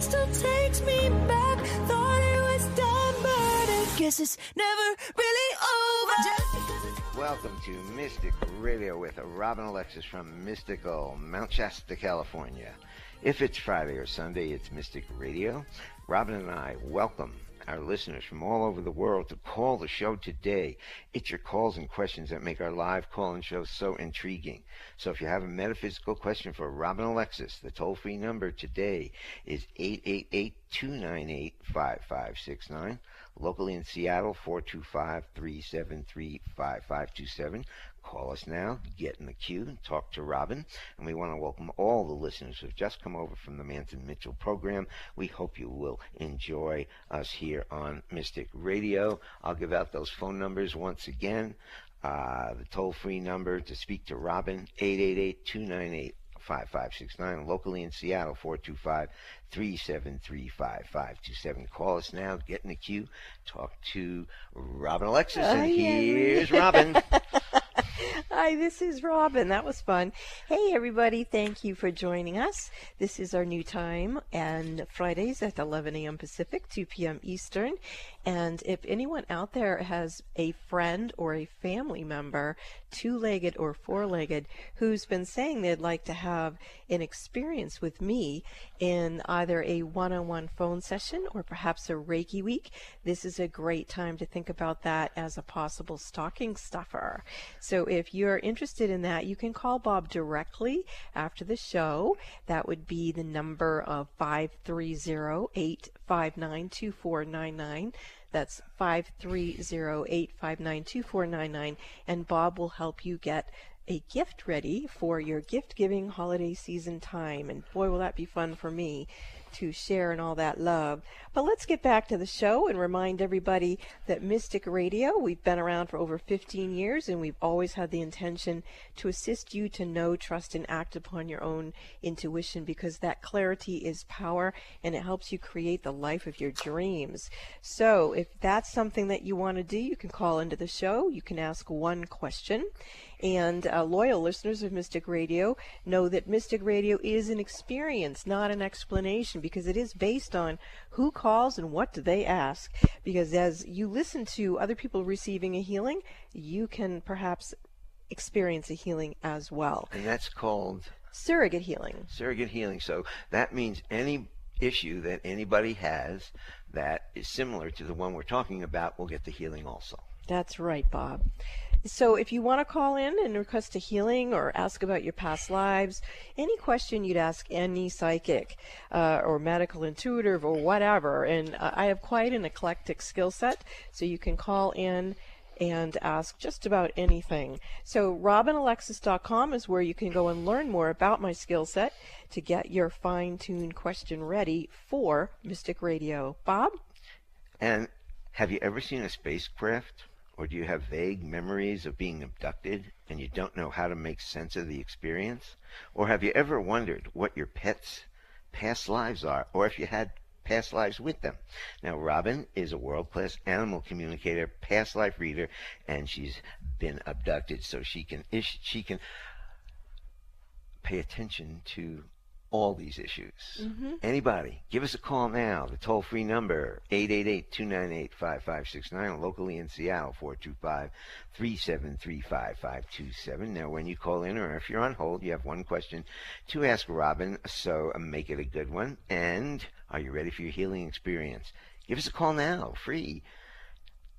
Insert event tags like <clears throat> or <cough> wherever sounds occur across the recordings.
still takes me back. Thought it was done, but I guess it's never really over. Welcome to Mystic Radio with Robin Alexis from Mystical, Mount Shasta, California. If it's Friday or Sunday, it's Mystic Radio. Robin and I welcome our listeners from all over the world to call the show today. It's your calls and questions that make our live call-in show so intriguing. So if you have a metaphysical question for Robin Alexis, the toll-free number today is 888-298-5569. Locally in Seattle, 425-373-5527. Call us now, get in the queue, and talk to Robin. And we want to welcome all the listeners who've just come over from the Manson Mitchell program. We hope you will enjoy us here on Mystic Radio. I'll give out those phone numbers once again. Uh, the toll-free number to speak to Robin, 888-298 5569 locally in Seattle 425-373-5527 call us now get in the queue talk to Robin Alexis Oh, and yeah. here's Robin <laughs> Hi, this is Robin. That was fun. Hey, everybody. Thank you for joining us. This is our new time, and Fridays at 11 a.m. Pacific, 2 p.m. Eastern. And if anyone out there has a friend or a family member, two legged or four legged, who's been saying they'd like to have an experience with me in either a one on one phone session or perhaps a Reiki week, this is a great time to think about that as a possible stocking stuffer. So if you're interested in that, you can call Bob directly after the show. That would be the number of 530 859 2499. That's 530-859-2499 and Bob will help you get a gift ready for your gift giving holiday season time. And boy will that be fun for me to share and all that love. But let's get back to the show and remind everybody that Mystic Radio, we've been around for over 15 years and we've always had the intention to assist you to know, trust, and act upon your own intuition because that clarity is power and it helps you create the life of your dreams. So if that's something that you want to do, you can call into the show. You can ask one question. And uh, loyal listeners of Mystic Radio know that Mystic Radio is an experience, not an explanation, because it is based on who calls and what do they ask. Because as you listen to other people receiving a healing, you can perhaps experience a healing as well. and that's called Surrogate healing. surrogate healing so that means any issue that anybody has that is similar to the one we're talking about will get the healing also That's right, Bob. So if you want to call in and request a healing or ask about your past lives, any question you'd ask any psychic uh, or medical intuitive or whatever, and uh, I have quite an eclectic skill set, so you can call in and ask just about anything. So robinalexis.com is where you can go and learn more about my skill set to get your fine-tuned question ready for Mystic Radio. Bob? And have you ever seen a spacecraft? Or do you have vague memories of being abducted and you don't know how to make sense of the experience? Or have you ever wondered what your pets' past lives are, or if you had past lives with them? Now, Robin is a world class animal communicator, past life reader, and she's been abducted so she can, she can pay attention to all these issues. Anybody, give us a call now. The toll free number, 888-298-5569, locally in Seattle, 425-373-5527. Now, when you call in or if you're on hold, you have one question to ask Robin, so uh, make it a good one. And are you ready for your healing experience? Give us a call now, free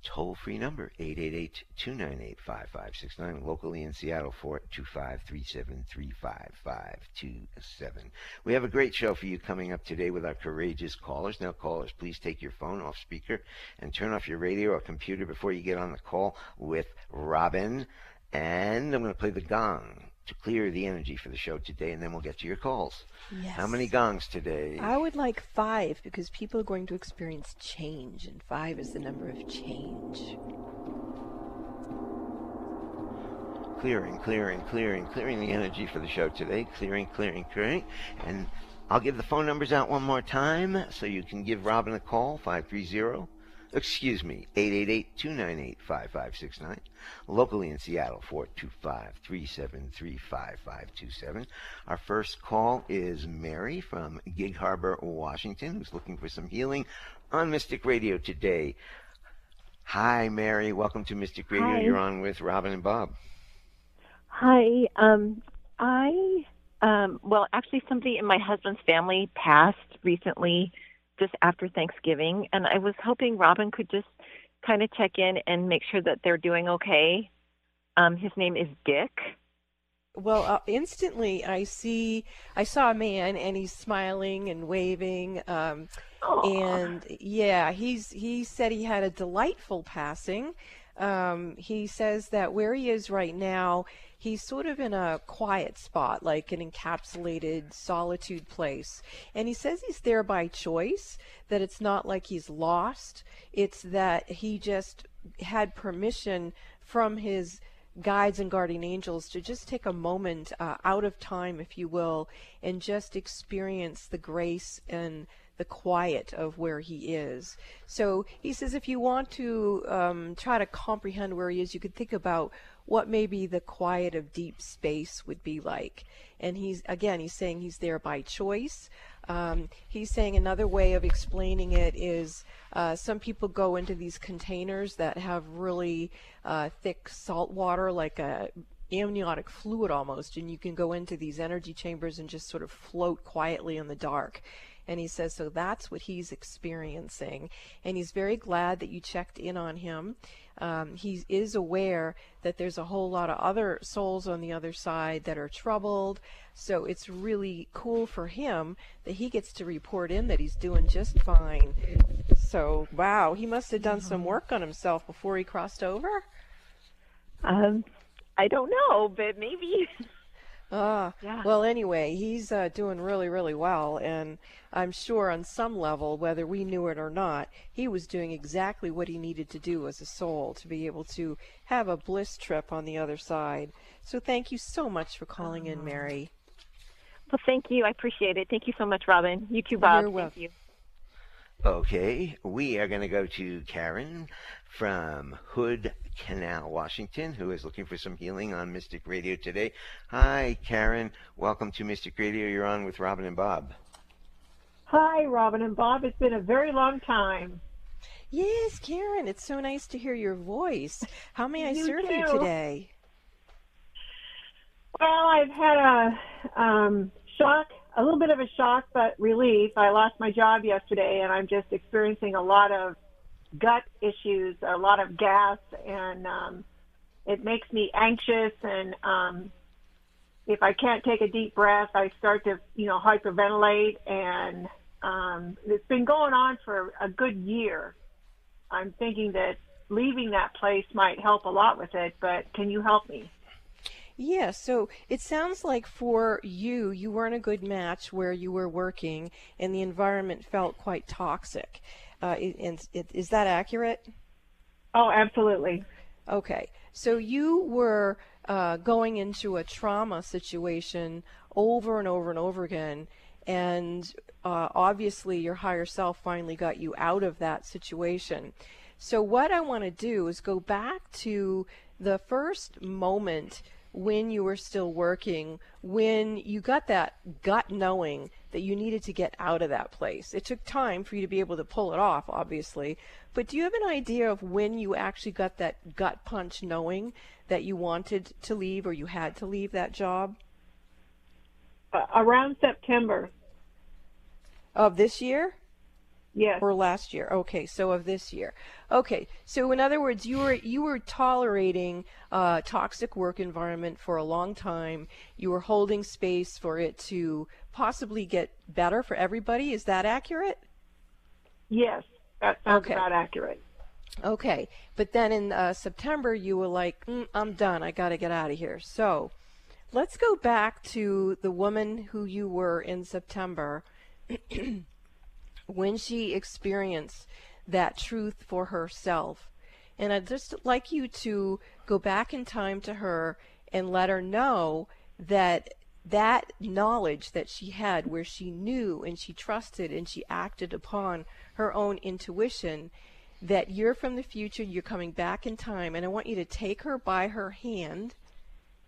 toll free number 888-298-5569 locally in Seattle 425-373-5527 we have a great show for you coming up today with our courageous callers. Now callers please take your phone off speaker and turn off your radio or computer before you get on the call with Robin. And I'm going to play the gong to clear the energy for the show today and then we'll get to your calls Yes. how many gongs today I would like five because people are going to experience change, and five is the number of change. clearing, clearing, clearing, clearing the energy for the show today. Clearing, clearing, clearing. And I'll give the phone numbers out one more time so you can give Robin a call, 530 Excuse me, 888-298-5569. Locally in Seattle, 425-373-5527. Our first call is Mary from Gig Harbor, Washington, who's looking for some healing on Mystic Radio today. Hi, Mary. Welcome to Mystic Radio. Hi. You're on with Robin and Bob. Hi. Um, I um, well, actually, somebody in my husband's family passed recently, just after Thanksgiving, and I was hoping Robin could just kind of check in and make sure that they're doing okay. Um, his name is Dick. Well, uh, instantly I see, I saw a man and he's smiling and waving. Um, and yeah, he's he said he had a delightful passing. Um, he says that where he is right now, he's sort of in a quiet spot, like an encapsulated solitude place. And he says he's there by choice, that it's not like he's lost. It's that he just had permission from his guides and guardian angels to just take a moment uh, out of time, if you will, and just experience the grace and the quiet of where he is. So he says if you want to um, try to comprehend where he is, you could think about what maybe the quiet of deep space would be like. And he's, again, he's saying he's there by choice. Um, he's saying another way of explaining it is uh, some people go into these containers that have really uh, thick salt water, like a amniotic fluid almost, and you can go into these energy chambers and just sort of float quietly in the dark. And he says, so that's what he's experiencing. And he's very glad that you checked in on him. Um, he is aware that there's a whole lot of other souls on the other side that are troubled. So it's really cool for him that he gets to report in that he's doing just fine. So, wow, he must have done some work on himself before he crossed over. Um, I don't know, but maybe. <laughs> Ah, Yeah. well, anyway, he's uh, doing really, really well, and I'm sure on some level, whether we knew it or not, he was doing exactly what he needed to do as a soul to be able to have a bliss trip on the other side. So thank you so much for calling in, Mary. Well, thank you. I appreciate it. Thank you so much, Robin. You too, Bob. You're Thank welcome. you. Okay, we are going to go to Karen from Hood Canal, Washington, who is looking for some healing on Mystic Radio today. Hi, Karen. Welcome to Mystic Radio. You're on with Robin and Bob. Hi, Robin and Bob. It's been a very long time. Yes, Karen, it's so nice to hear your voice. How may I You serve you today? Well, I've had a um, shock, a little bit of a shock, but relief. I lost my job yesterday, and I'm just experiencing a lot of gut issues, a lot of gas, and um, it makes me anxious. And um, if I can't take a deep breath, I start to, you know, hyperventilate, and um, it's been going on for a good year. I'm thinking that leaving that place might help a lot with it, but can you help me? Yeah, so it sounds like for you, you weren't a good match where you were working and the environment felt quite toxic. Uh, i- and i- is that accurate? Oh, absolutely. Okay, so you were uh, going into a trauma situation over and over and over again, and uh, obviously your higher self finally got you out of that situation. So, what I want to do is go back to the first moment when you were still working, when you got that gut knowing that you needed to get out of that place. It took time for you to be able to pull it off, obviously. But do you have an idea of when you actually got that gut punch knowing that you wanted to leave or you had to leave that job Uh, around September. of this year? Yes. or last year okay so of this year okay so in other words you were you were tolerating a toxic work environment for a long time you were holding space for it to possibly get better for everybody is that accurate Yes. That sounds Okay. about accurate. Okay, but then in uh, September you were like, mm, "I'm done. I got to get out of here." So, let's go back to the woman who you were in September <clears throat> when she experienced that truth for herself. And I'd just like you to go back in time to her and let her know that that knowledge that she had, where she knew and she trusted and she acted upon her own intuition, that you're from the future, you're coming back in time, and I want you to take her by her hand,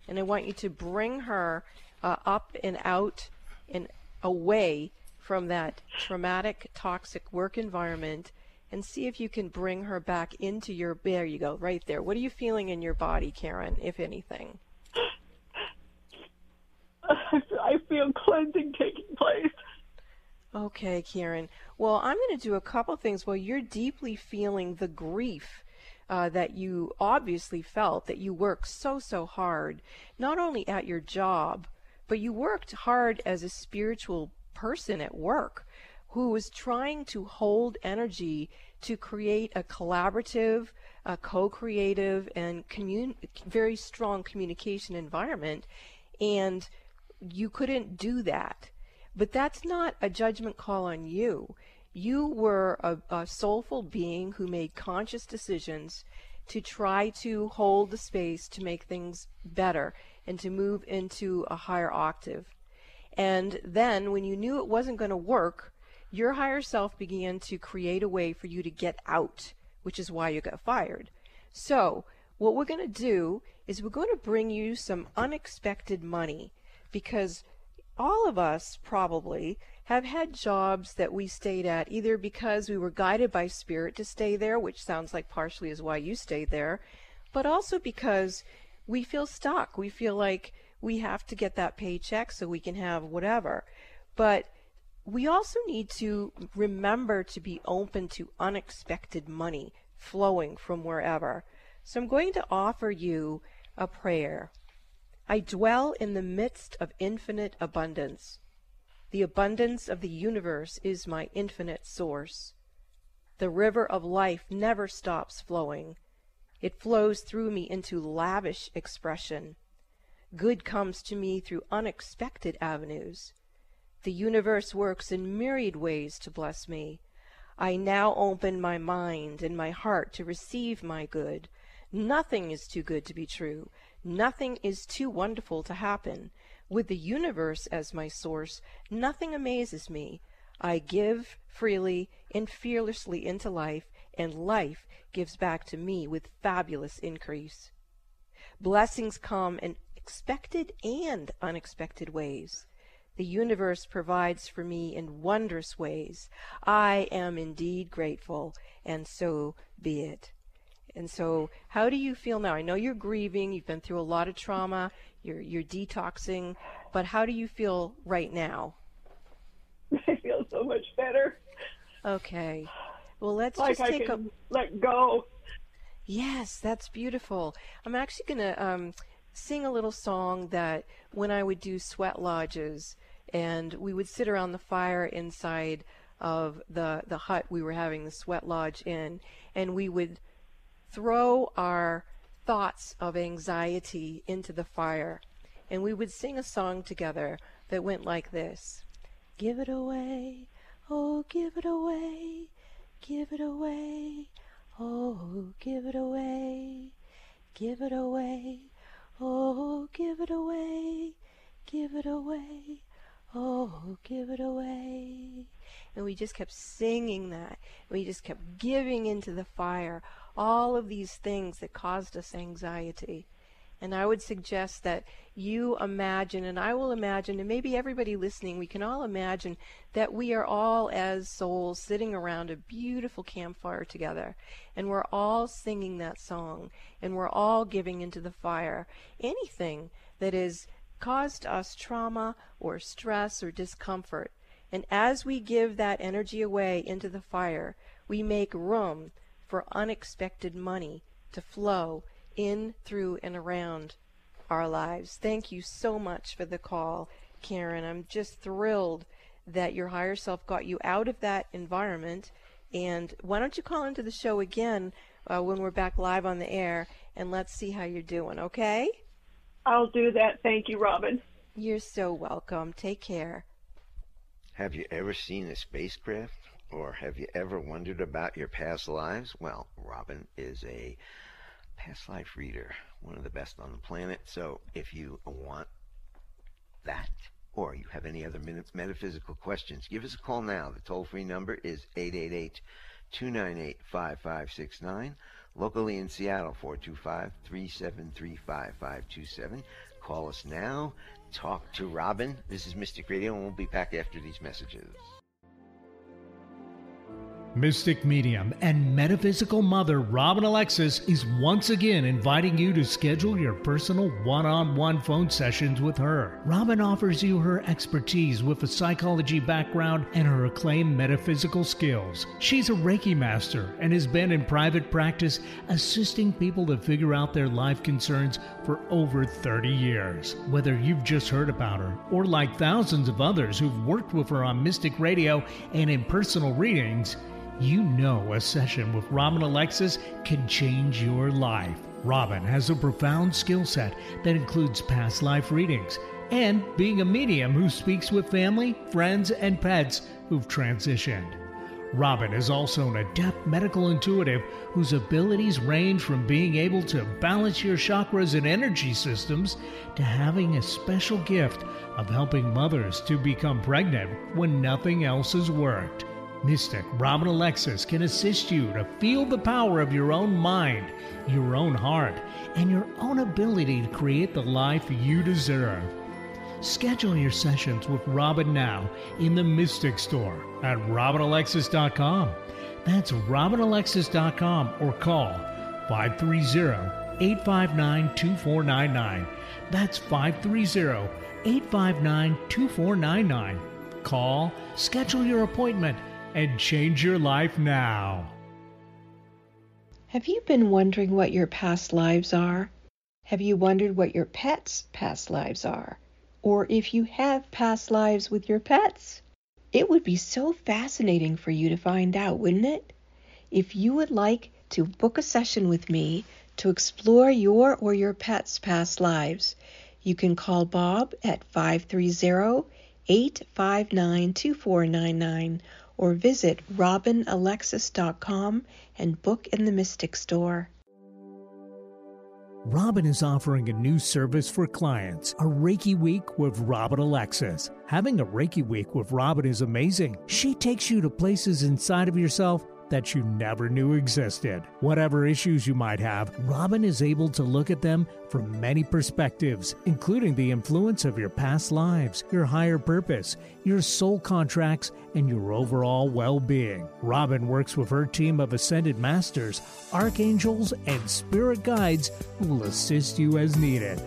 and I want you to bring her uh, up and out and away from that traumatic, toxic work environment and see if you can bring her back into your. There you go, right there. What are you feeling in your body, Karen, if anything? <laughs> I feel cleansing taking place. Okay, Karen. Well, I'm going to do a couple things. Well, you're deeply feeling the grief uh, that you obviously felt that you worked so, so hard, not only at your job, but you worked hard as a spiritual person at work who was trying to hold energy to create a collaborative, a co-creative, and commun- very strong communication environment, and you couldn't do that. But that's not a judgment call on you. You were a, a soulful being who made conscious decisions to try to hold the space to make things better and to move into a higher octave. And then when you knew it wasn't going to work, your higher self began to create a way for you to get out, which is why you got fired. So, what we're going to do is we're going to bring you some unexpected money because all of us probably have had jobs that we stayed at either because we were guided by spirit to stay there, which sounds like partially is why you stayed there, but also because we feel stuck. We feel like we have to get that paycheck so we can have whatever. But we also need to remember to be open to unexpected money flowing from wherever. So I'm going to offer you a prayer. I dwell in the midst of infinite abundance. The abundance of the universe is my infinite source. The river of life never stops flowing. It flows through me into lavish expression. Good comes to me through unexpected avenues. The universe works in myriad ways to bless me. I now open my mind and my heart to receive my good. Nothing is too good to be true. Nothing is too wonderful to happen. With the universe as my source, nothing amazes me. I give freely and fearlessly into life, and life gives back to me with fabulous increase. Blessings come in expected and unexpected ways. The universe provides for me in wondrous ways. I am indeed grateful, and so be it. And so, how do you feel now? I know you're grieving, you've been through a lot of trauma, you're you're detoxing, but how do you feel right now? <laughs> I feel so much better. Okay. Well, let's like just take a let go. Yes, that's beautiful. I'm actually going to um, sing a little song that when I would do sweat lodges and we would sit around the fire inside of the, the hut we were having the sweat lodge in, and we would throw our thoughts of anxiety into the fire. And we would sing a song together that went like this Give it away, oh, give it away, give it away, oh, give it away, give it away, oh, give it away, give it away, oh, give it away. And we just kept singing that. We just kept giving into the fire all of these things that caused us anxiety. And I would suggest that you imagine, and I will imagine, and maybe everybody listening, we can all imagine that we are all as souls sitting around a beautiful campfire together. And we're all singing that song. And we're all giving into the fire anything that has caused us trauma or stress or discomfort. And as we give that energy away into the fire, we make room for unexpected money to flow in, through, and around our lives. Thank you so much for the call, Karen. I'm just thrilled that your higher self got you out of that environment. And why don't you call into the show again uh, when we're back live on the air and let's see how you're doing, okay? I'll do that. Thank you, Robin. You're so welcome. Take care. Have you ever seen a spacecraft? Or have you ever wondered about your past lives? Well, Robin is a past life reader, one of the best on the planet. So if you want that, or you have any other metaphysical questions, give us a call now. The toll free number is 888 298 5569. Locally in Seattle, 425 373 5527. Call us now. Talk to Robin. This is Mystic Radio, and we'll be back after these messages. Mystic medium and metaphysical mother Robin Alexis is once again inviting you to schedule your personal one on one phone sessions with her. Robin offers you her expertise with a psychology background and her acclaimed metaphysical skills. She's a Reiki master and has been in private practice assisting people to figure out their life concerns for over 30 years. Whether you've just heard about her or like thousands of others who've worked with her on Mystic Radio and in personal readings, you know a session with Robin Alexis can change your life. Robin has a profound skill set that includes past life readings and being a medium who speaks with family, friends, and pets who've transitioned. Robin is also an adept medical intuitive whose abilities range from being able to balance your chakras and energy systems to having a special gift of helping mothers to become pregnant when nothing else has worked. Mystic Robin Alexis can assist you to feel the power of your own mind, your own heart, and your own ability to create the life you deserve. Schedule your sessions with Robin now in the Mystic Store at robinalexis.com. That's robinalexis.com or call 530-859-2499. That's 530-859-2499. Call, schedule your appointment, and change your life now. Have you been wondering what your past lives are? Have you wondered what your pets' past lives are? Or if you have past lives with your pets? It would be so fascinating for you to find out, wouldn't it? If you would like to book a session with me to explore your or your pet's past lives, you can call Bob at 530 859 2499 or visit robinalexis.com and book in the Mystic Store. Robin is offering a new service for clients, a Reiki Week with Robin Alexis. Having a Reiki Week with Robin is amazing. She takes you to places inside of yourself that you never knew existed. Whatever issues you might have, Robin is able to look at them from many perspectives, including the influence of your past lives, your higher purpose, your soul contracts, and your overall well being. Robin works with her team of ascended masters, archangels, and spirit guides who will assist you as needed.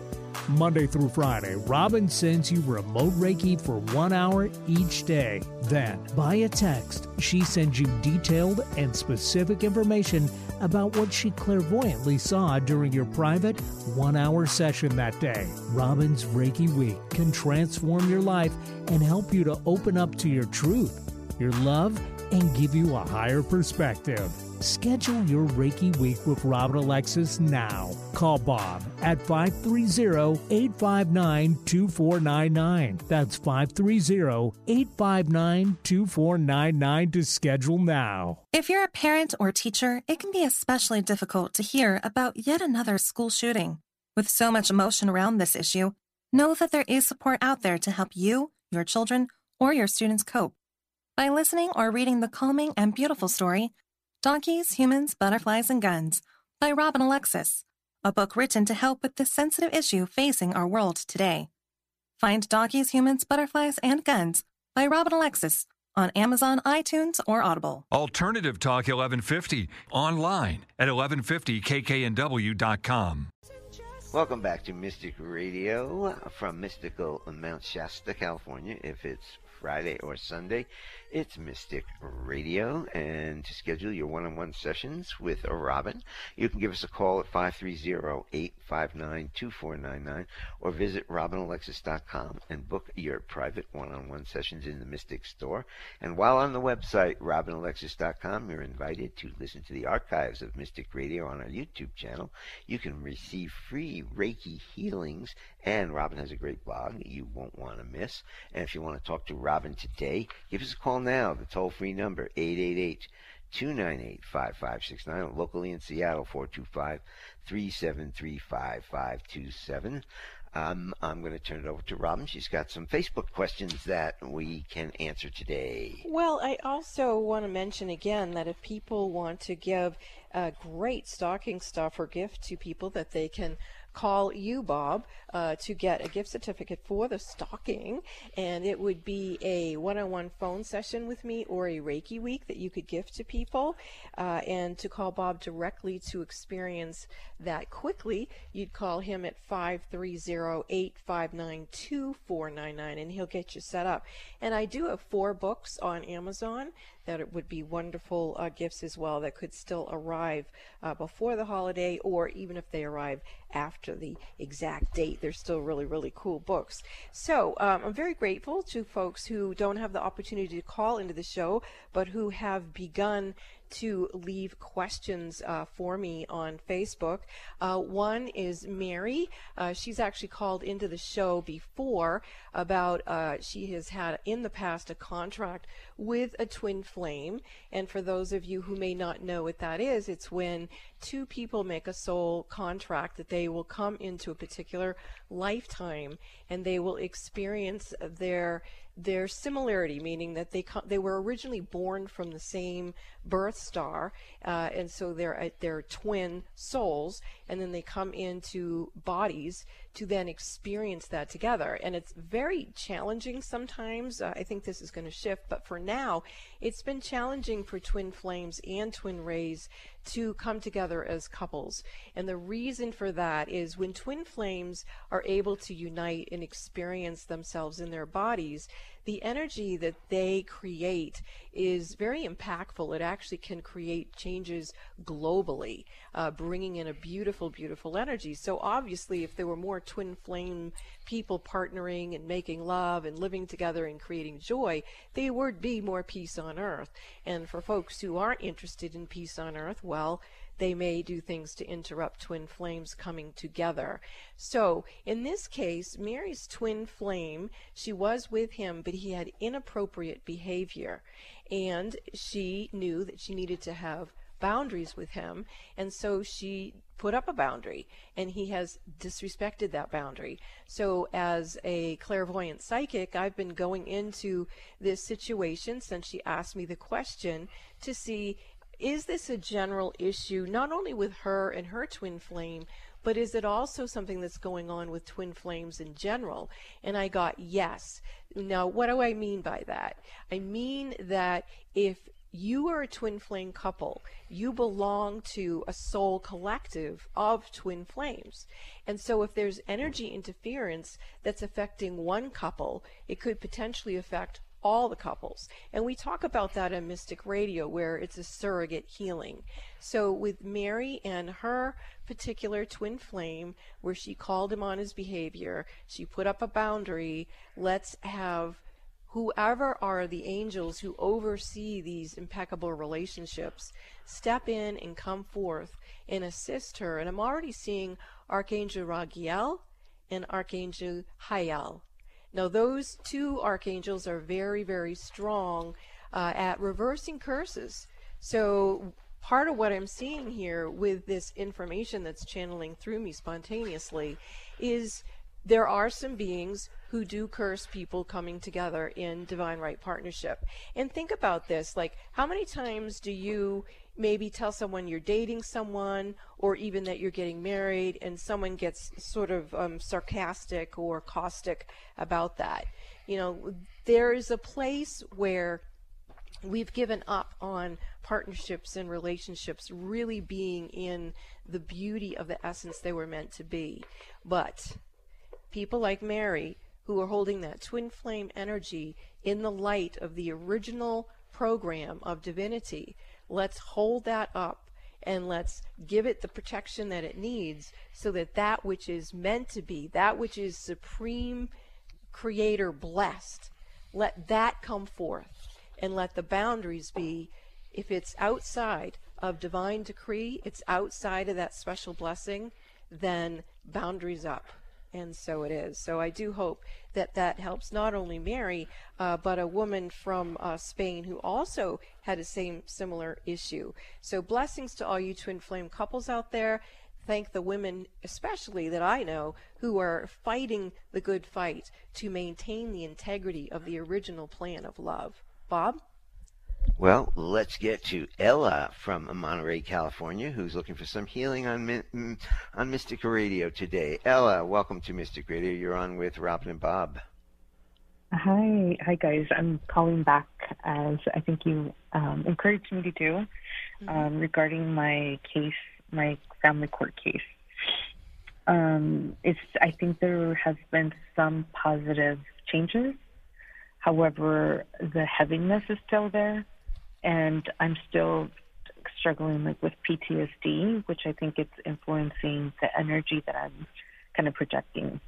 Monday through Friday, Robin sends you remote Reiki for one hour each day. Then, by a text, she sends you detailed and specific information about what she clairvoyantly saw during your private one hour session that day. Robin's Reiki Week can transform your life and help you to open up to your truth, your love, and give you a higher perspective. Schedule your Reiki week with Robin Alexis now. Call Bob at 530-859-2499. That's 530-859-2499 to schedule now. If you're a parent or teacher, it can be especially difficult to hear about yet another school shooting. With so much emotion around this issue, know that there is support out there to help you, your children, or your students cope. By listening or reading the calming and beautiful story, Donkeys, Humans, Butterflies, and Guns by Robin Alexis, a book written to help with the sensitive issue facing our world today. Find Donkeys, Humans, Butterflies, and Guns by Robin Alexis on Amazon, iTunes, or Audible. Alternative Talk 1150 online at 1150kknw.com. Welcome back to Mystic Radio from mystical Mount Shasta, California. If it's Friday or Sunday, it's Mystic Radio. And to schedule your one on one sessions with Robin, you can give us a call at 530 859 2499 or visit robinalexis.com and book your private one on one sessions in the Mystic Store. And while on the website, robinalexis.com, you're invited to listen to the archives of Mystic Radio on our YouTube channel. You can receive free Reiki healings, and Robin has a great blog you won't want to miss. And if you want to talk to Robin today, give us a call now. The toll free number, 888 298 5569. Locally in Seattle, 425 373 5527. Um, I'm going to turn it over to Robin. She's got some Facebook questions that we can answer today. Well, I also want to mention again that if people want to give a great stocking stuffer gift to people, that they can call you, Bob, uh, to get a gift certificate for the stocking. And it would be a one on one phone session with me or a Reiki week that you could gift to people. Uh, and to call Bob directly to experience that quickly, you'd call him at 530 859 2499 and he'll get you set up. And I do have four books on Amazon that it would be wonderful uh, gifts as well that could still arrive uh, before the holiday or even if they arrive after the exact date. They're still really, really cool books. So um, I'm very grateful to folks who don't have the opportunity to call into the show, but who have begun to leave questions uh, for me on Facebook. Uh, one is Mary. Uh, she's actually called into the show before about uh, she has had in the past a contract with a twin flame. And for those of you who may not know what that is, it's when two people make a soul contract that they will come into a particular lifetime and they will experience their their similarity, meaning that they they were originally born from the same birth star, uh, and so they're uh, they're twin souls, and then they come into bodies to then experience that together. And it's very challenging sometimes. Uh, I think this is going to shift, but for now, it's been challenging for twin flames and twin rays to come together as couples. And the reason for that is when twin flames are able to unite and experience themselves in their bodies, the energy that they create is very impactful. It actually can create changes globally, uh, bringing in a beautiful, beautiful energy. So obviously, if there were more twin flame people partnering and making love and living together and creating joy, there would be more peace on earth. And for folks who aren't interested in peace on earth, well, they may do things to interrupt twin flames coming together. So, in this case, Mary's twin flame, she was with him, but he had inappropriate behavior. And she knew that she needed to have boundaries with him. And so she put up a boundary and he has disrespected that boundary. So as a clairvoyant psychic, I've been going into this situation since she asked me the question to see is this a general issue, not only with her and her twin flame, but is it also something that's going on with twin flames in general? And I got yes. Now, what do I mean by that? I mean that if you are a twin flame couple. You belong to a soul collective of twin flames. And so if there's energy interference that's affecting one couple, it could potentially affect all the couples. And we talk about that on Mystic Radio, where it's a surrogate healing. So with Mary and her particular twin flame, where she called him on his behavior, she put up a boundary. Let's have whoever are the angels who oversee these impeccable relationships step in and come forth and assist her. And I'm already seeing Archangel Raguel and Archangel Hayal now, those two archangels are very, very strong uh, at reversing curses. So, part of what I'm seeing here with this information that's channeling through me spontaneously is there are some beings who do curse people coming together in divine right partnership. And think about this like, how many times do you maybe tell someone you're dating someone or even that you're getting married and someone gets sort of um, sarcastic or caustic about that. You know, there is a place where we've given up on partnerships and relationships really being in the beauty of the essence they were meant to be. But people like Mary, who are holding that twin flame energy in the light of the original program of divinity, Let's hold that up and let's give it the protection that it needs so that that which is meant to be, that which is supreme creator blessed, let that come forth and let the boundaries be if it's outside of divine decree, it's outside of that special blessing, then boundaries up and so it is. So I do hope that that helps not only Mary, uh, but a woman from uh, Spain who also had a same similar issue. So blessings to all you twin flame couples out there. thank the women, especially that I know, who are fighting the good fight to maintain the integrity of the original plan of love. Bob? Well, let's get to Ella from Monterey, California, who's looking for some healing on on Mystic Radio today. Ella, welcome to Mystic Radio. You're on with Robin and Bob. Hi, hi guys. I'm calling back as I think you um, encouraged me to do mm-hmm. um, regarding my case, my family court case. Um, it's I think there has been some positive changes. However, the heaviness is still there, and I'm still struggling like with PTSD, which I think it's influencing the energy that I'm kind of projecting.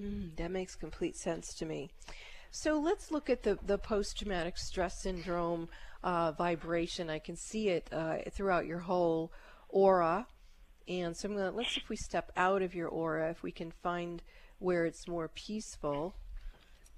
Mm, that makes complete sense to me. So let's look at the, the post traumatic stress syndrome uh, vibration. I can see it uh, throughout your whole aura. And so I'm gonna, let's see if we step out of your aura, if we can find where it's more peaceful.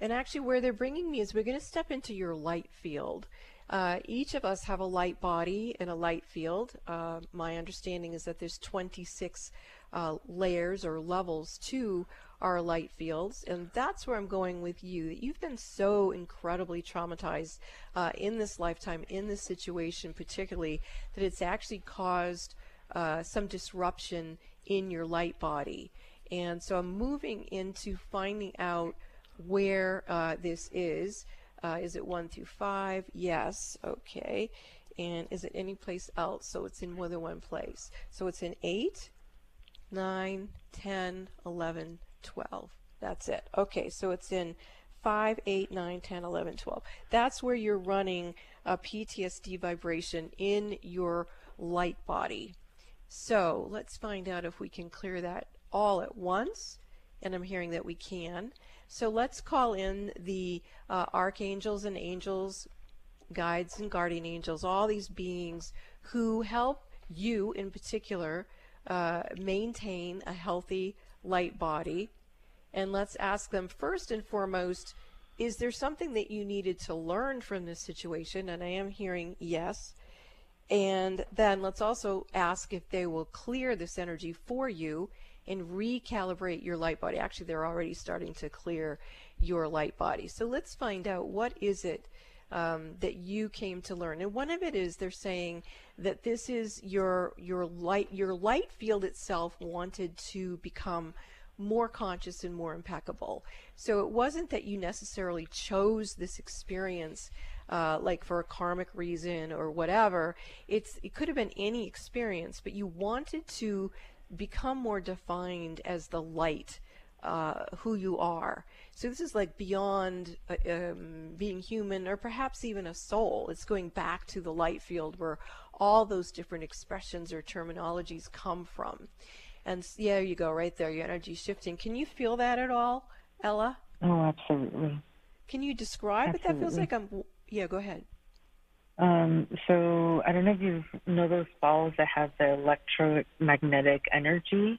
And actually, where they're bringing me is we're going to step into your light field. Uh, each of us have a light body and a light field. Uh, my understanding is that there's 26 uh, layers or levels to our light fields. And that's where I'm going with you. That you've been so incredibly traumatized uh, in this lifetime, in this situation particularly, that it's actually caused uh, some disruption in your light body. And so I'm moving into finding out where uh, this is. Uh, is it 1 through 5? Yes. Okay. And is it any place else? So it's in more than one place. So it's in 8, 9, 10, 11, 12. That's it. Okay, so it's in 5, 8, 9, 10, 11, 12. That's where you're running a PTSD vibration in your light body. So let's find out if we can clear that all at once. And I'm hearing that we can. So let's call in the uh, archangels and angels, guides and guardian angels, all these beings who help you in particular uh, maintain a healthy light body. And let's ask them first and foremost is there something that you needed to learn from this situation? And I am hearing yes. And then let's also ask if they will clear this energy for you and recalibrate your light body. Actually, they're already starting to clear your light body. So let's find out what is it um, that you came to learn. And one of it is they're saying that this is your your light your light field itself wanted to become more conscious and more impeccable. So it wasn't that you necessarily chose this experience uh, like for a karmic reason or whatever. It's it could have been any experience, but you wanted to become more defined as the light, uh, who you are. So this is like beyond uh, um, being human or perhaps even a soul. It's going back to the light field where all those different expressions or terminologies come from. And yeah, you go, right there. Your energy shifting. Can you feel that at all, Ella? Oh, absolutely. Can you describe absolutely. what that feels like? I'm, yeah, go ahead. Um, so I don't know if you know those balls that have the electromagnetic energy.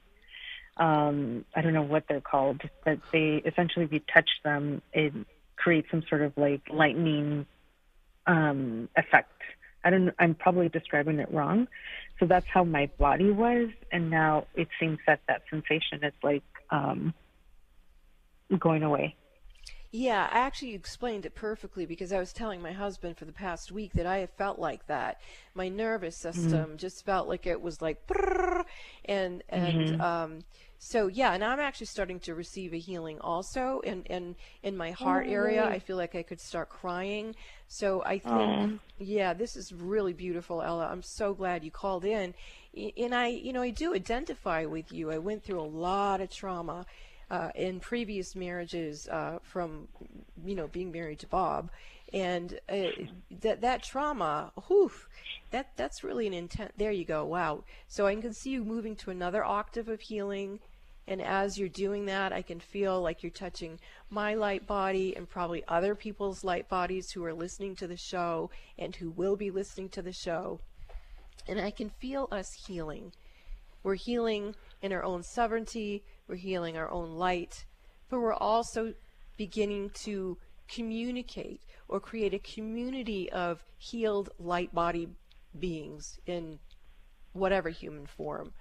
Um, I don't know what they're called, but they essentially, if you touch them, it creates some sort of like lightning um, effect. I don't. I'm probably describing it wrong. So that's how my body was, and now it seems that that sensation is like um, going away. Yeah, I actually explained it perfectly because I was telling my husband for the past week that I have felt like that. My nervous mm-hmm. system mm-hmm. just felt like it was like, and and mm-hmm. um, so yeah, and I'm actually starting to receive a healing also, and and in my heart oh, area, I feel like I could start crying. So I think, yeah, this is really beautiful, Ella. I'm so glad you called in, and I, you know, I do identify with you. I went through a lot of trauma uh, in previous marriages uh, from, you know, being married to Bob, and uh, that that trauma, whew, that that's really an intent. There you go. Wow. So I can see you moving to another octave of healing. And as you're doing that, I can feel like you're touching my light body and probably other people's light bodies who are listening to the show and who will be listening to the show. And I can feel us healing. We're healing in our own sovereignty, we're healing our own light, but we're also beginning to communicate or create a community of healed light body beings in whatever human form.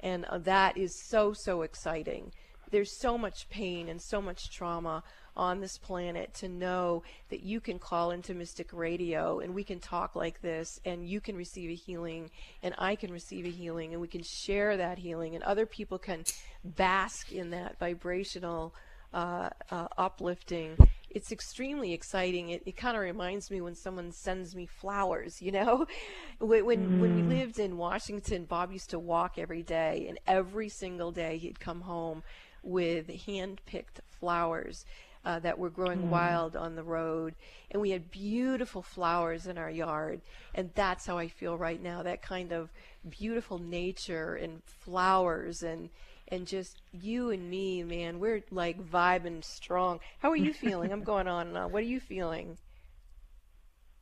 And uh, that is so, so exciting. There's so much pain and so much trauma on this planet to know that you can call into Mystic Radio and we can talk like this and you can receive a healing and I can receive a healing and we can share that healing and other people can bask in that vibrational uh, uh, uplifting. It's extremely exciting. It, it kind of reminds me when someone sends me flowers, you know? <laughs> when when, mm. when we lived in Washington, Bob used to walk every day, and every single day he'd come home with hand picked flowers uh, that were growing mm. wild on the road. And we had beautiful flowers in our yard. And that's how I feel right now that kind of beautiful nature and flowers and. And just you and me, man, we're like vibing strong. How are you <laughs> feeling? I'm going on and on. What are you feeling?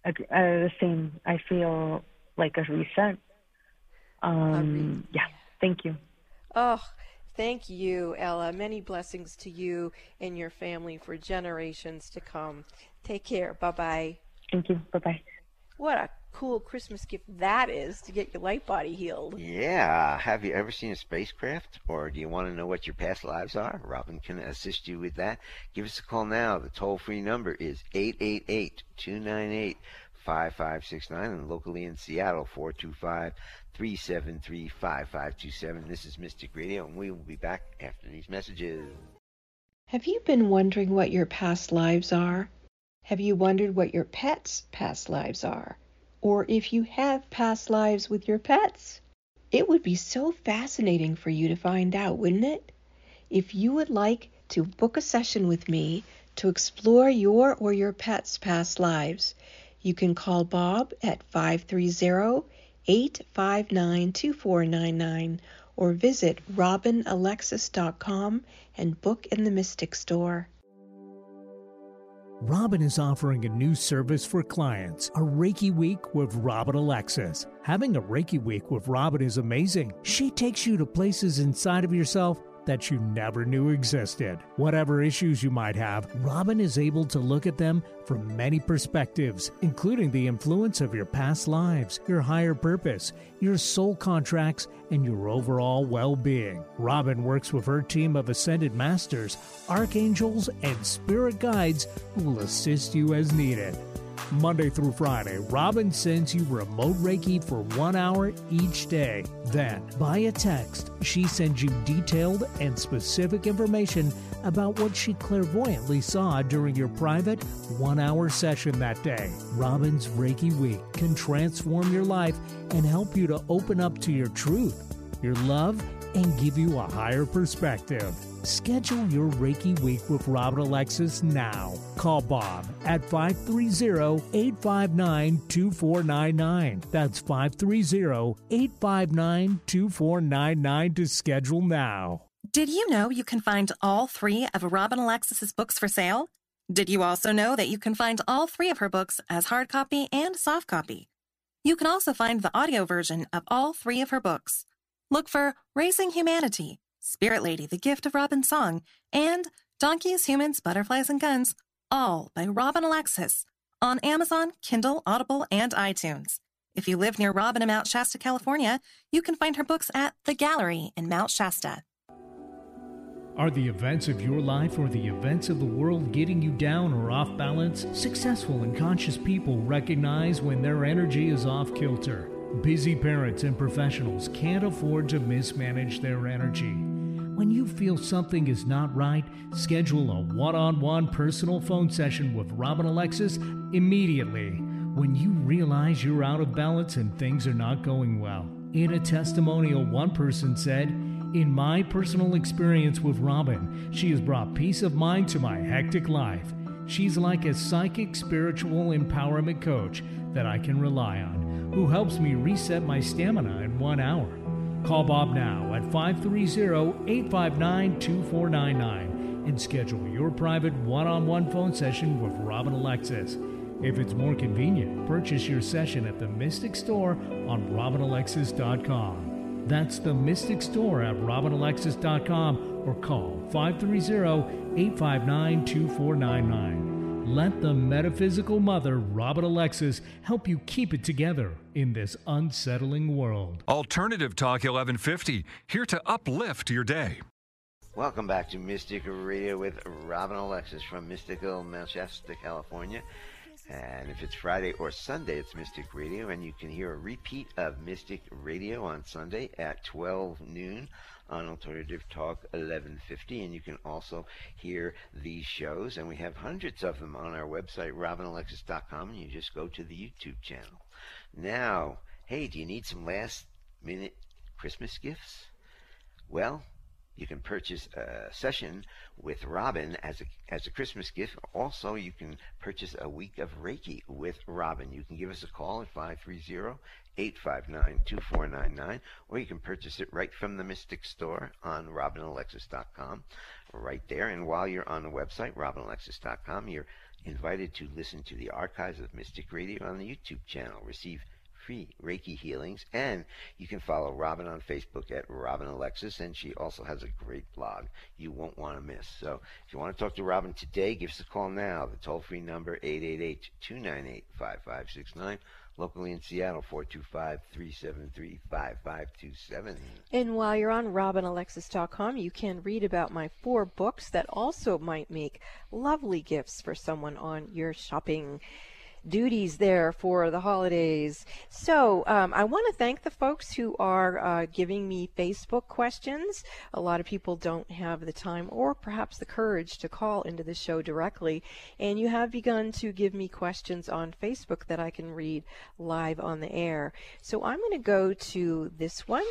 Uh, the same. I feel like a reset. Um, a re- yeah. Thank you. Oh, Thank you, Ella. Many blessings to you and your family for generations to come. Take care. Bye bye. Thank you. Bye bye. What a cool Christmas gift that is to get your light body healed. Yeah. Have you ever seen a spacecraft? Or do you want to know what your past lives are? Robin can assist you with that. Give us a call now. The toll free number is 888 298 5569 and locally in Seattle 425 373 5527. This is Mystic Radio, and we will be back after these messages. Have you been wondering what your past lives are? Have you wondered what your pets' past lives are? Or if you have past lives with your pets? It would be so fascinating for you to find out, wouldn't it? If you would like to book a session with me to explore your or your pet's past lives, you can call Bob at 530 859 2499 or visit robinalexis.com and book in the Mystic Store. Robin is offering a new service for clients, a Reiki Week with Robin Alexis. Having a Reiki Week with Robin is amazing. She takes you to places inside of yourself that you never knew existed. Whatever issues you might have, Robin is able to look at them from many perspectives, including the influence of your past lives, your higher purpose, your soul contracts, and your overall well being. Robin works with her team of ascended masters, archangels, and spirit guides who will assist you as needed. Monday through Friday, Robin sends you remote Reiki for one hour each day. Then, via text, she sends you detailed and specific information about what she clairvoyantly saw during your private one hour session that day. Robin's Reiki Week can transform your life and help you to open up to your truth, your love, and give you a higher perspective. Schedule your Reiki week with Robin Alexis now. Call Bob at 530-859-2499. That's 530-859-2499 to schedule now. Did you know you can find all three of Robin Alexis's books for sale? Did you also know that you can find all three of her books as hard copy and soft copy? You can also find the audio version of all three of her books. Look for Raising Humanity Spirit Lady, The Gift of Robin Song, and Donkeys, Humans, Butterflies, and Guns, all by Robin Alexis, on Amazon, Kindle, Audible, and iTunes. If you live near Robin in Mount Shasta, California, you can find her books at The Gallery in Mount Shasta. Are the events of your life or the events of the world getting you down or off balance? Successful and conscious people recognize when their energy is off kilter. Busy parents and professionals can't afford to mismanage their energy. When you feel something is not right, schedule a one on one personal phone session with Robin Alexis immediately when you realize you're out of balance and things are not going well. In a testimonial, one person said, In my personal experience with Robin, she has brought peace of mind to my hectic life. She's like a psychic spiritual empowerment coach that I can rely on, who helps me reset my stamina in one hour. Call Bob now at 530-859-2499 and schedule your private one-on-one phone session with Robin Alexis. If it's more convenient, purchase your session at the Mystic Store on robinalexis.com. That's the Mystic Store at robinalexis.com or call 530-859-2499. Let the metaphysical mother, Robin Alexis, help you keep it together in this unsettling world. Alternative Talk 1150, here to uplift your day. Welcome back to Mystic Radio with Robin Alexis from Mystical Mount Shasta, California. And if it's Friday or Sunday, it's Mystic Radio, and you can hear a repeat of Mystic Radio on Sunday at 12 noon on Alternative Talk 1150. And you can also hear these shows, and we have hundreds of them on our website, robinalexis.com, and you just go to the YouTube channel. Now, hey, do you need some last minute Christmas gifts? Well, you can purchase a session with Robin as a as a Christmas gift. Also, you can purchase a week of Reiki with Robin. You can give us a call at 530-859-2499 or you can purchase it right from the Mystic store on robinalexis.com right there. And while you're on the website robinalexis.com, you're invited to listen to the archives of Mystic Radio on the YouTube channel. Receive free Reiki healings. And you can follow Robin on Facebook at Robin Alexis, and she also has a great blog you won't want to miss. So if you want to talk to Robin today, give us a call now. The toll free number 888 298 5569 locally in Seattle, 425-373-5527. And while you're on robinalexis.com, you can read about my four books that also might make lovely gifts for someone on your shopping duties there for the holidays. So um, I want to thank the folks who are uh, giving me Facebook questions. A lot of people don't have the time or perhaps the courage to call into the show directly, and you have begun to give me questions on Facebook that I can read live on the air. So I'm going to go to this one.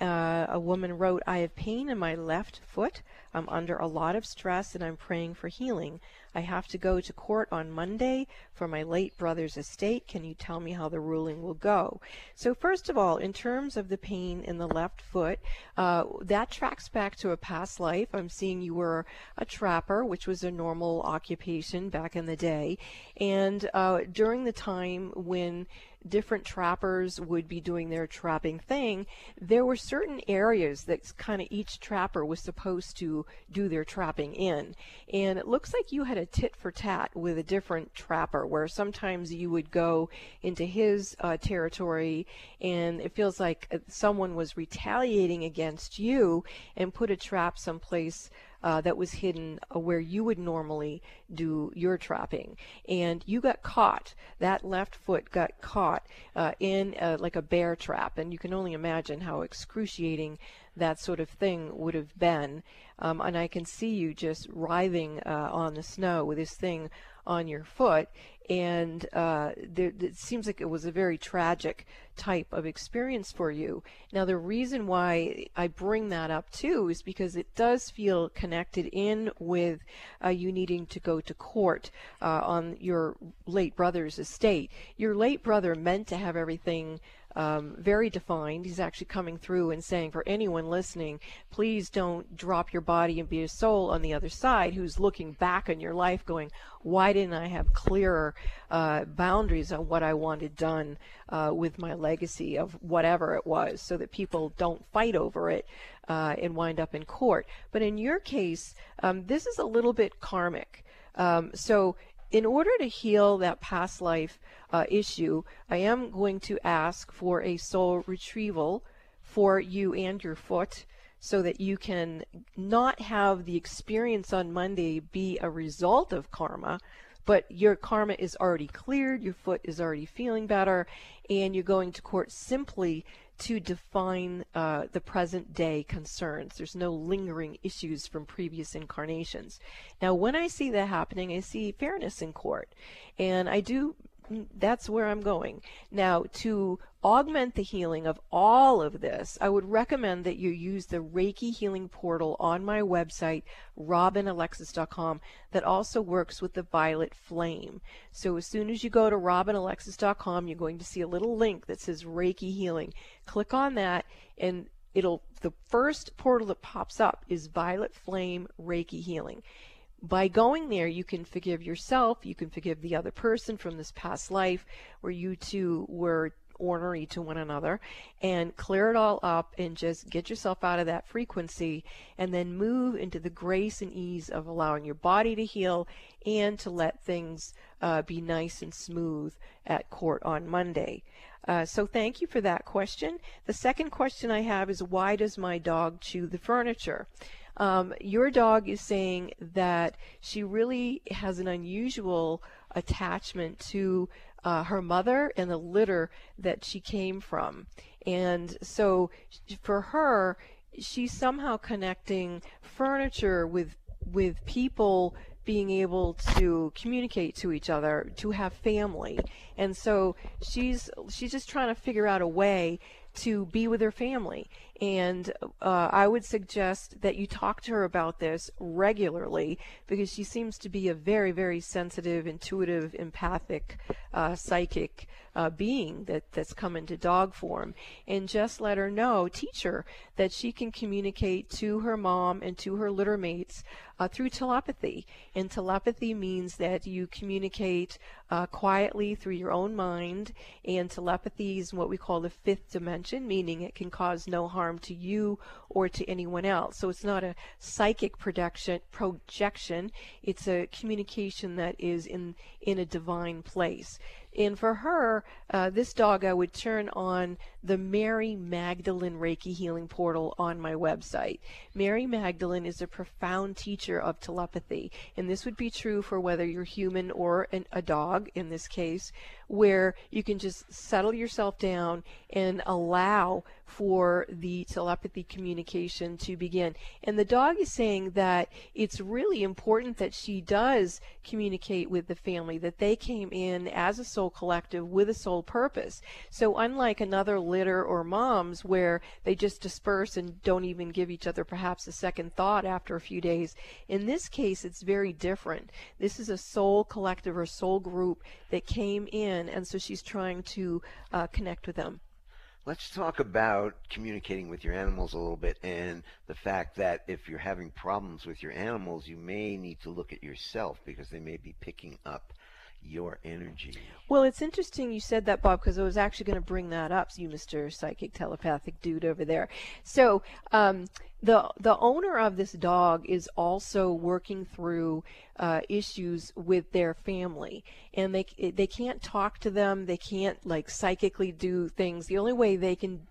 Uh, a woman wrote, I have pain in my left foot. I'm under a lot of stress and I'm praying for healing. I have to go to court on Monday for my late brother's estate. Can you tell me how the ruling will go? So, first of all, in terms of the pain in the left foot, uh, that tracks back to a past life. I'm seeing you were a trapper, which was a normal occupation back in the day. And uh, during the time when different trappers would be doing their trapping thing, there were certain areas that kind of each trapper was supposed to do their trapping in. And it looks like you had a tit for tat with a different trapper, where sometimes you would go into his uh, territory and it feels like uh, someone was retaliating against you and put a trap someplace uh, that was hidden uh, where you would normally do your trapping. And you got caught. That left foot got caught uh, in uh, like a bear trap. And you can only imagine how excruciating that sort of thing would have been. Um, and I can see you just writhing uh, on the snow with this thing on your foot and uh, there, it seems like it was a very tragic type of experience for you. Now, the reason why I bring that up too is because it does feel connected in with uh, you needing to go to court uh, on your late brother's estate. Your late brother meant to have everything um, very defined. He's actually coming through and saying, for anyone listening, please don't drop your body and be a soul on the other side who's looking back on your life going, why didn't I have clearer uh, boundaries on what I wanted done uh, with my legacy of whatever it was so that people don't fight over it uh, and wind up in court? But in your case, um, this is a little bit karmic. Um, so in order to heal that past life uh, issue, I am going to ask for a soul retrieval for you and your foot so that you can not have the experience on Monday be a result of karma, but your karma is already cleared, your foot is already feeling better, and you're going to court simply to define uh, the present day concerns. There's no lingering issues from previous incarnations. Now, when I see that happening, I see fairness in court. And I do that's where I'm going. Now, to augment the healing of all of this, I would recommend that you use the Reiki Healing Portal on my website, robinalexis.com, that also works with the violet flame. So as soon as you go to robinalexis.com, you're going to see a little link that says Reiki Healing. Click on that and it'll the first portal that pops up is Violet Flame Reiki Healing by going there, you can forgive yourself, you can forgive the other person from this past life where you two were ornery to one another and clear it all up and just get yourself out of that frequency and then move into the grace and ease of allowing your body to heal and to let things uh, be nice and smooth at court on Monday. Uh, so thank you for that question. The second question I have is why does my dog chew the furniture? Um, your dog is saying that she really has an unusual attachment to uh, her mother and the litter that she came from. And so for her, she's somehow connecting furniture with with people being able to communicate to each other, to have family. And so she's she's just trying to figure out a way to be with her family. And uh, I would suggest that you talk to her about this regularly because she seems to be a very, very sensitive, intuitive, empathic, uh, psychic uh, being that, that's come into dog form. And just let her know, teach her that she can communicate to her mom and to her litter mates uh, through telepathy. And telepathy means that you communicate uh, quietly through your own mind. And telepathy is what we call the fifth dimension, meaning it can cause no harm to you or to anyone else. So it's not a psychic projection. projection. It's a communication that is in, in a divine place. And for her, uh, this dog, I would turn on the Mary Magdalene Reiki Healing Portal on my website. Mary Magdalene is a profound teacher of telepathy, and this would be true for whether you're human or an, a dog in this case, where you can just settle yourself down and allow for the telepathy communication to begin. And the dog is saying that it's really important that she does communicate with the family, that they came in as a soul collective with a soul purpose. So, unlike another litter or moms where they just disperse and don't even give each other perhaps a second thought after a few days, in this case, it's very different. This is a soul collective or soul group that came in, and so she's trying to uh, connect with them. Let's talk about communicating with your animals a little bit and the fact that if you're having problems with your animals, you may need to look at yourself because they may be picking up your energy. Well, it's interesting you said that, Bob, because I was actually going to bring that up. You, Mr. Psychic Telepathic dude over there. So, um, the the owner of this dog is also working through uh, issues with their family, and they they can't talk to them. They can't like psychically do things. The only way they can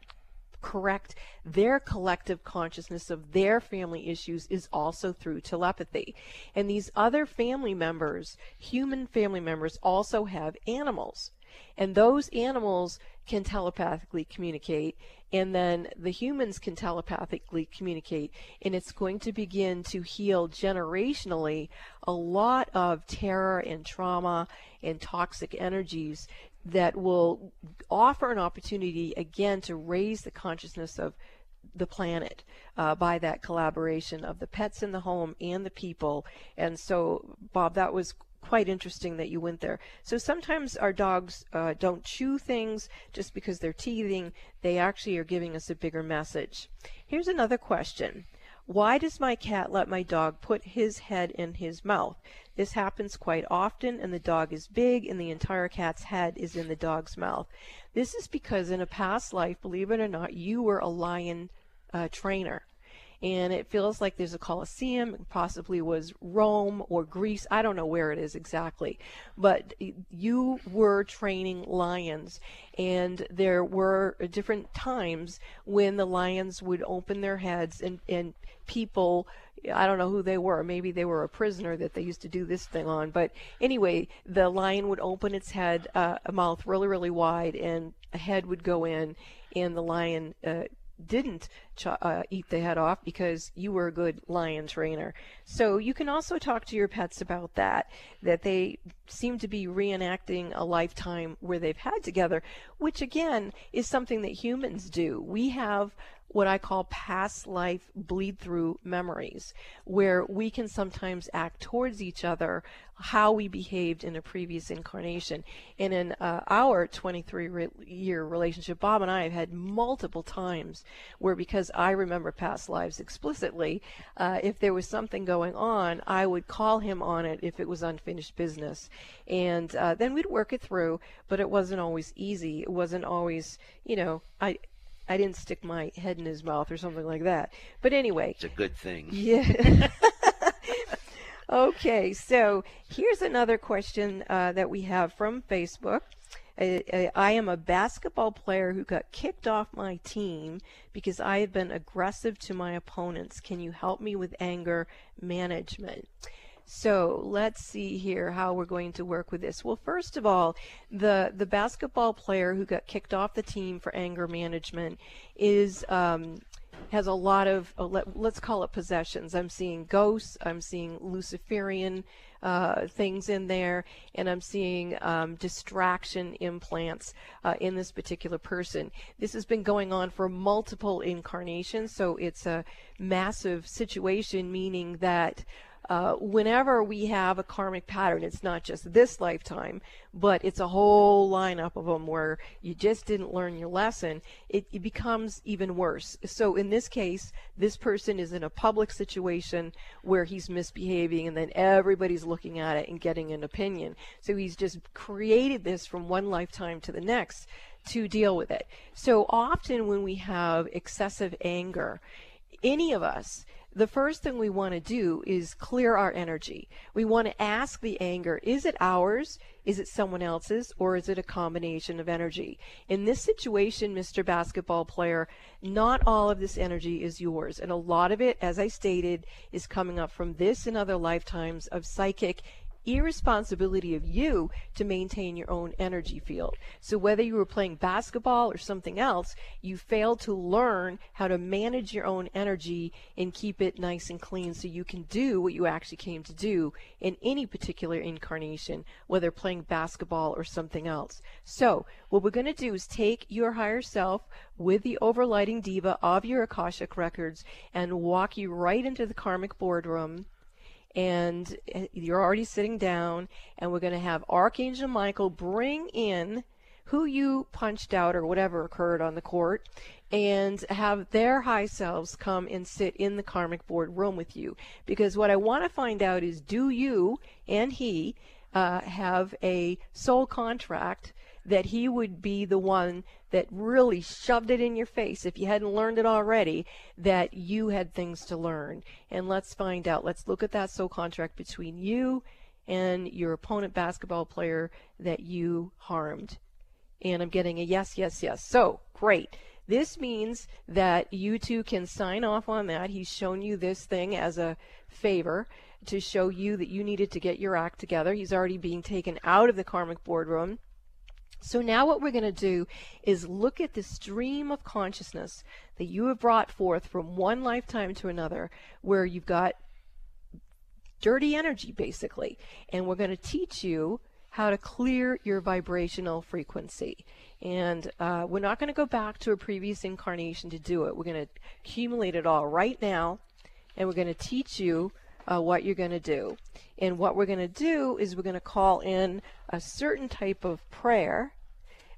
correct their collective consciousness of their family issues is also through telepathy. And these other family members, human family members, also have animals. And those animals can telepathically communicate, and then the humans can telepathically communicate, and it's going to begin to heal generationally a lot of terror and trauma and toxic energies that will offer an opportunity again to raise the consciousness of the planet uh, by that collaboration of the pets in the home and the people. And so, Bob, that was quite interesting that you went there. So sometimes our dogs uh, don't chew things just because they're teething. They actually are giving us a bigger message. Here's another question. Why does my cat let my dog put his head in his mouth? This happens quite often, and the dog is big, and the entire cat's head is in the dog's mouth. This is because in a past life, believe it or not, you were a lion uh, trainer and it feels like there's a Colosseum. Possibly was Rome or Greece. I don't know where it is exactly, but you were training lions, and there were different times when the lions would open their heads and and people I don't know who they were. Maybe they were a prisoner that they used to do this thing on. But anyway, the lion would open its head, uh, a mouth really, really wide, and a head would go in, and the lion uh, didn't ch- uh, eat the head off because you were a good lion trainer. So you can also talk to your pets about that, that they seem to be reenacting a lifetime where they've had together, which again is something that humans do. We have what I call past life bleed through memories, where we can sometimes act towards each other how we behaved in a previous incarnation. And in uh, our 23 re- year relationship, Bob and I have had multiple times where because I remember past lives explicitly. Uh, if there was something going on, I would call him on it if it was unfinished business. And uh, then we'd work it through, but it wasn't always easy. It wasn't always, you know, I. I didn't stick my head in his mouth or something like that. But anyway. It's a good thing. Yeah. <laughs> okay, so here's another question uh, that we have from Facebook. I, I am a basketball player who got kicked off my team because I have been aggressive to my opponents. Can you help me with anger management? So let's see here how we're going to work with this. Well, first of all, the the basketball player who got kicked off the team for anger management is um, has a lot of uh, let, us call it possessions. I'm seeing ghosts. I'm seeing Luciferian uh, things in there, and I'm seeing um, distraction implants uh, in this particular person. This has been going on for multiple incarnations, so it's a massive situation, meaning that uh, whenever we have a karmic pattern, it's not just this lifetime, but it's a whole lineup of them where you just didn't learn your lesson, it, it becomes even worse. So in this case, this person is in a public situation where he's misbehaving and then everybody's looking at it and getting an opinion. So he's just created this from one lifetime to the next to deal with it. So often when we have excessive anger, any of us, the first thing we want to do is clear our energy. We want to ask the anger, is it ours? Is it someone else's? Or is it a combination of energy? In this situation, Mr. Basketball Player, not all of this energy is yours. And a lot of it, as I stated, is coming up from this and other lifetimes of psychic irresponsibility of you to maintain your own energy field. So whether you were playing basketball or something else, you failed to learn how to manage your own energy and keep it nice and clean so you can do what you actually came to do in any particular incarnation, whether playing basketball or something else. So what we're going to do is take your higher self with the overlighting diva of your Akashic records and walk you right into the karmic boardroom and eh, you're already sitting down, and we're going to have Archangel Michael bring in who you punched out or whatever occurred on the court and have their high selves come and sit in the karmic board room with you. Because what I want to find out is do you and he uh, have a soul contract that he would be the one that really shoved it in your face if you hadn't learned it already that you had things to learn. And let's find out. Let's look at that soul contract between you and your opponent basketball player that you harmed. And I'm getting a yes, yes, yes. So, great. This means that you two can sign off on that. He's shown you this thing as a favor to show you that you needed to get your act together. He's already being taken out of the karmic boardroom so now what we're going to do is look at the stream of consciousness that you have brought forth from one lifetime to another, where you've got dirty energy basically, and we're going to teach you how to clear your vibrational frequency. And uh, we're not going to go back to a previous incarnation to do it. We're going to accumulate it all right now, and we're going to teach you uh, what you're going to do. And what we're going to do is we're going to call in a certain type of prayer,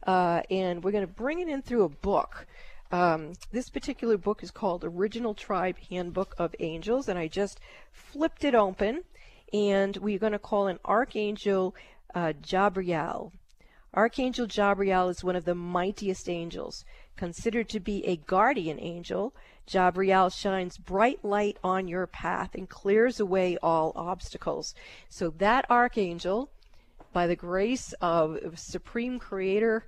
uh, and we're going to bring it in through a book. Um, this particular book is called Original Tribe Handbook of Angels, and I just flipped it open, and we're going to call an Archangel uh, Jabriel. Archangel Jabriel is one of the mightiest angels, considered to be a guardian angel Jabriel shines bright light on your path and clears away all obstacles. So that archangel, by the grace of Supreme Creator,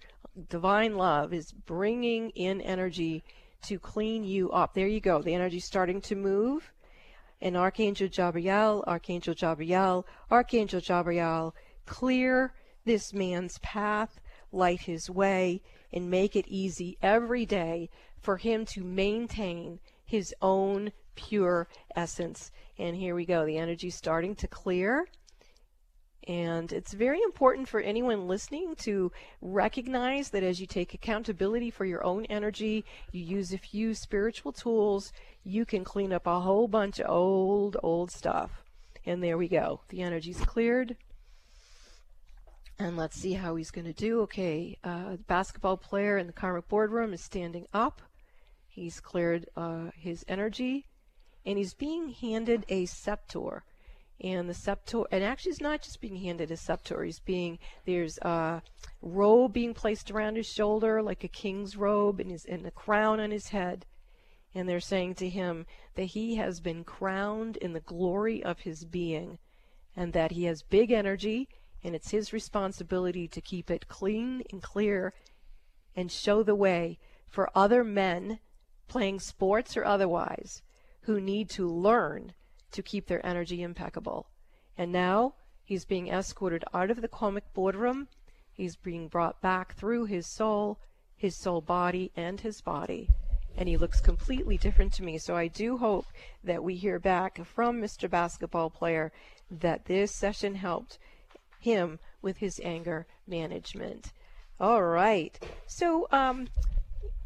divine love, is bringing in energy to clean you up. There you go. The energy's starting to move. And Archangel Jabriel, Archangel Jabriel, Archangel Jabriel, clear this man's path, light his way, and make it easy every day for him to maintain his own pure essence. And here we go. The energy's starting to clear. And it's very important for anyone listening to recognize that as you take accountability for your own energy, you use a few spiritual tools, you can clean up a whole bunch of old, old stuff. And there we go. The energy's cleared. And let's see how he's going to do. Okay, uh, basketball player in the karmic boardroom is standing up. He's cleared uh, his energy, and he's being handed a scepter. And the scepter, and actually, he's not just being handed a scepter. He's being there's a robe being placed around his shoulder, like a king's robe, and his and a crown on his head. And they're saying to him that he has been crowned in the glory of his being, and that he has big energy, and it's his responsibility to keep it clean and clear, and show the way for other men playing sports or otherwise who need to learn to keep their energy impeccable. And now he's being escorted out of the karmic boardroom. He's being brought back through his soul, his soul body, and his body. And he looks completely different to me. So I do hope that we hear back from Mr. Basketball Player that this session helped him with his anger management. All right. So, um,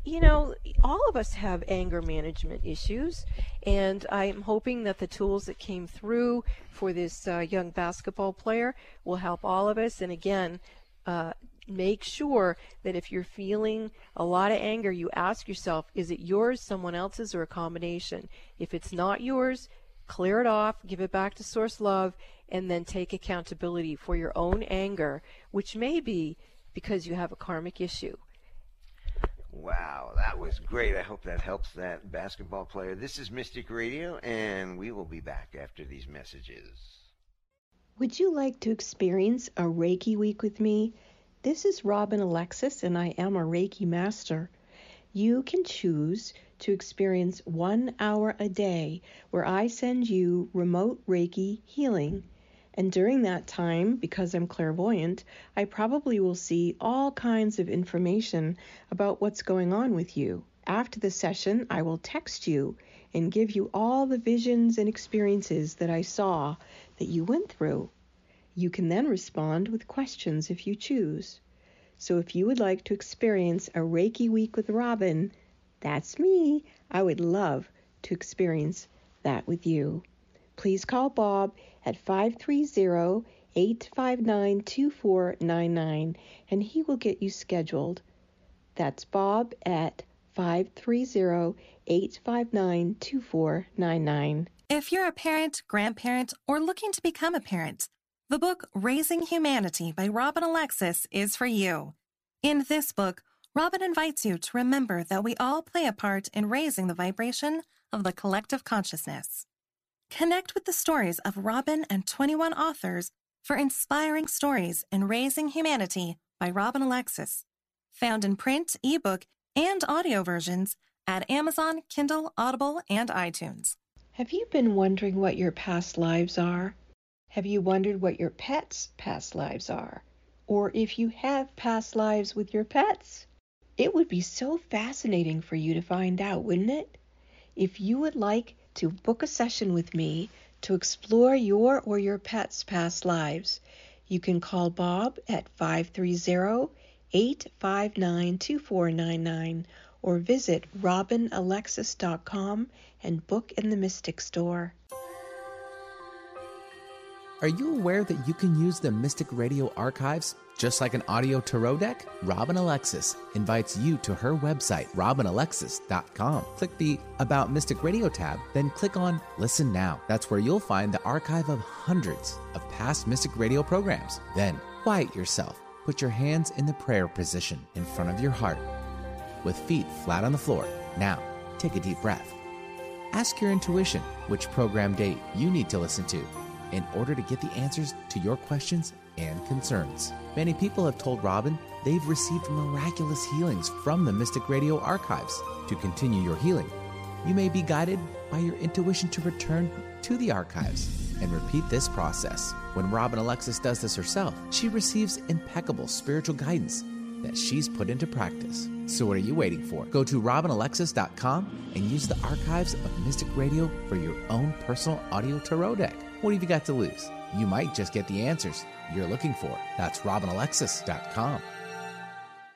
you know, all of us have anger management issues, and I'm hoping that the tools that came through for this uh, young basketball player will help all of us. And again, uh, make sure that if you're feeling a lot of anger, you ask yourself, is it yours, someone else's, or a combination? If it's not yours, clear it off, give it back to Source Love, and then take accountability for your own anger, which may be because you have a karmic issue. Wow, that was great. I hope that helps that basketball player. This is Mystic Radio, and we will be back after these messages. Would you like to experience a Reiki week with me? This is Robin Alexis, and I am a Reiki master. You can choose to experience one hour a day where I send you remote Reiki healing. And during that time, because I'm clairvoyant, I probably will see all kinds of information about what's going on with you. After the session, I will text you and give you all the visions and experiences that I saw that you went through. You can then respond with questions if you choose. So if you would like to experience a Reiki week with Robin, that's me. I would love to experience that with you. Please call Bob at 530 859 2499 and he will get you scheduled. That's Bob at 530 859 2499. If you're a parent, grandparent, or looking to become a parent, the book Raising Humanity by Robin Alexis is for you. In this book, Robin invites you to remember that we all play a part in raising the vibration of the collective consciousness. Connect with the stories of Robin and 21 authors for inspiring stories in Raising Humanity by Robin Alexis. Found in print, ebook, and audio versions at Amazon, Kindle, Audible, and iTunes. Have you been wondering what your past lives are? Have you wondered what your pets' past lives are? Or if you have past lives with your pets? It would be so fascinating for you to find out, wouldn't it? If you would like to book a session with me to explore your or your pet's past lives, you can call Bob at 530 859 2499 or visit robinalexis.com and book in the Mystic Store. Are you aware that you can use the Mystic Radio archives just like an audio tarot deck? Robin Alexis invites you to her website, robinalexis.com. Click the About Mystic Radio tab, then click on Listen Now. That's where you'll find the archive of hundreds of past Mystic Radio programs. Then quiet yourself. Put your hands in the prayer position in front of your heart with feet flat on the floor. Now, take a deep breath. Ask your intuition which program date you need to listen to in order to get the answers to your questions and concerns. Many people have told Robin they've received miraculous healings from the Mystic Radio archives. To continue your healing, you may be guided by your intuition to return to the archives and repeat this process. When Robin Alexis does this herself, she receives impeccable spiritual guidance that she's put into practice. So, what are you waiting for? Go to robinalexis.com and use the archives of Mystic Radio for your own personal audio tarot deck. What have you got to lose? You might just get the answers you're looking for. That's robinalexis.com.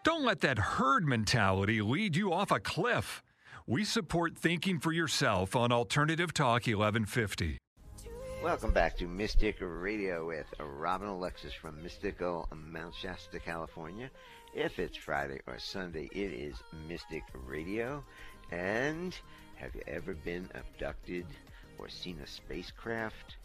Don't let that herd mentality lead you off a cliff. We support thinking for yourself on Alternative Talk 1150. Welcome back to Mystic Radio with Robin Alexis from mystical Mount Shasta, California. If it's Friday or Sunday, it is Mystic Radio. And have you ever been abducted or seen a spacecraft?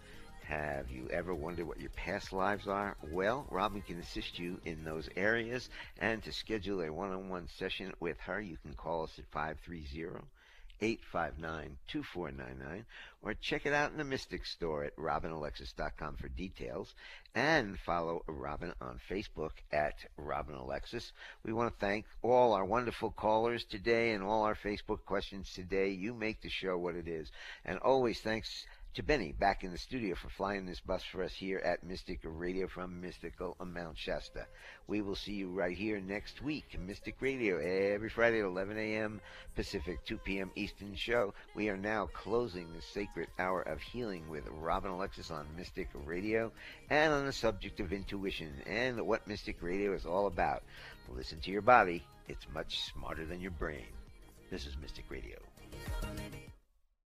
Have you ever wondered what your past lives are? Well, Robin can assist you in those areas. And to schedule a one on one session with her, you can call us at 530 859 2499 or check it out in the Mystic store at robinalexis.com for details and follow Robin on Facebook at Robin Alexis. We want to thank all our wonderful callers today and all our Facebook questions today. You make the show what it is. And always thanks to Benny back in the studio for flying this bus for us here at Mystic Radio from Mystical Mount Shasta. We will see you right here next week. Mystic Radio every Friday at 11 a.m. Pacific, 2 p.m. Eastern show. We are now closing the sacred hour of healing with Robin Alexis on Mystic Radio and on the subject of intuition and what Mystic Radio is all about. Listen to your body. It's much smarter than your brain. This is Mystic Radio.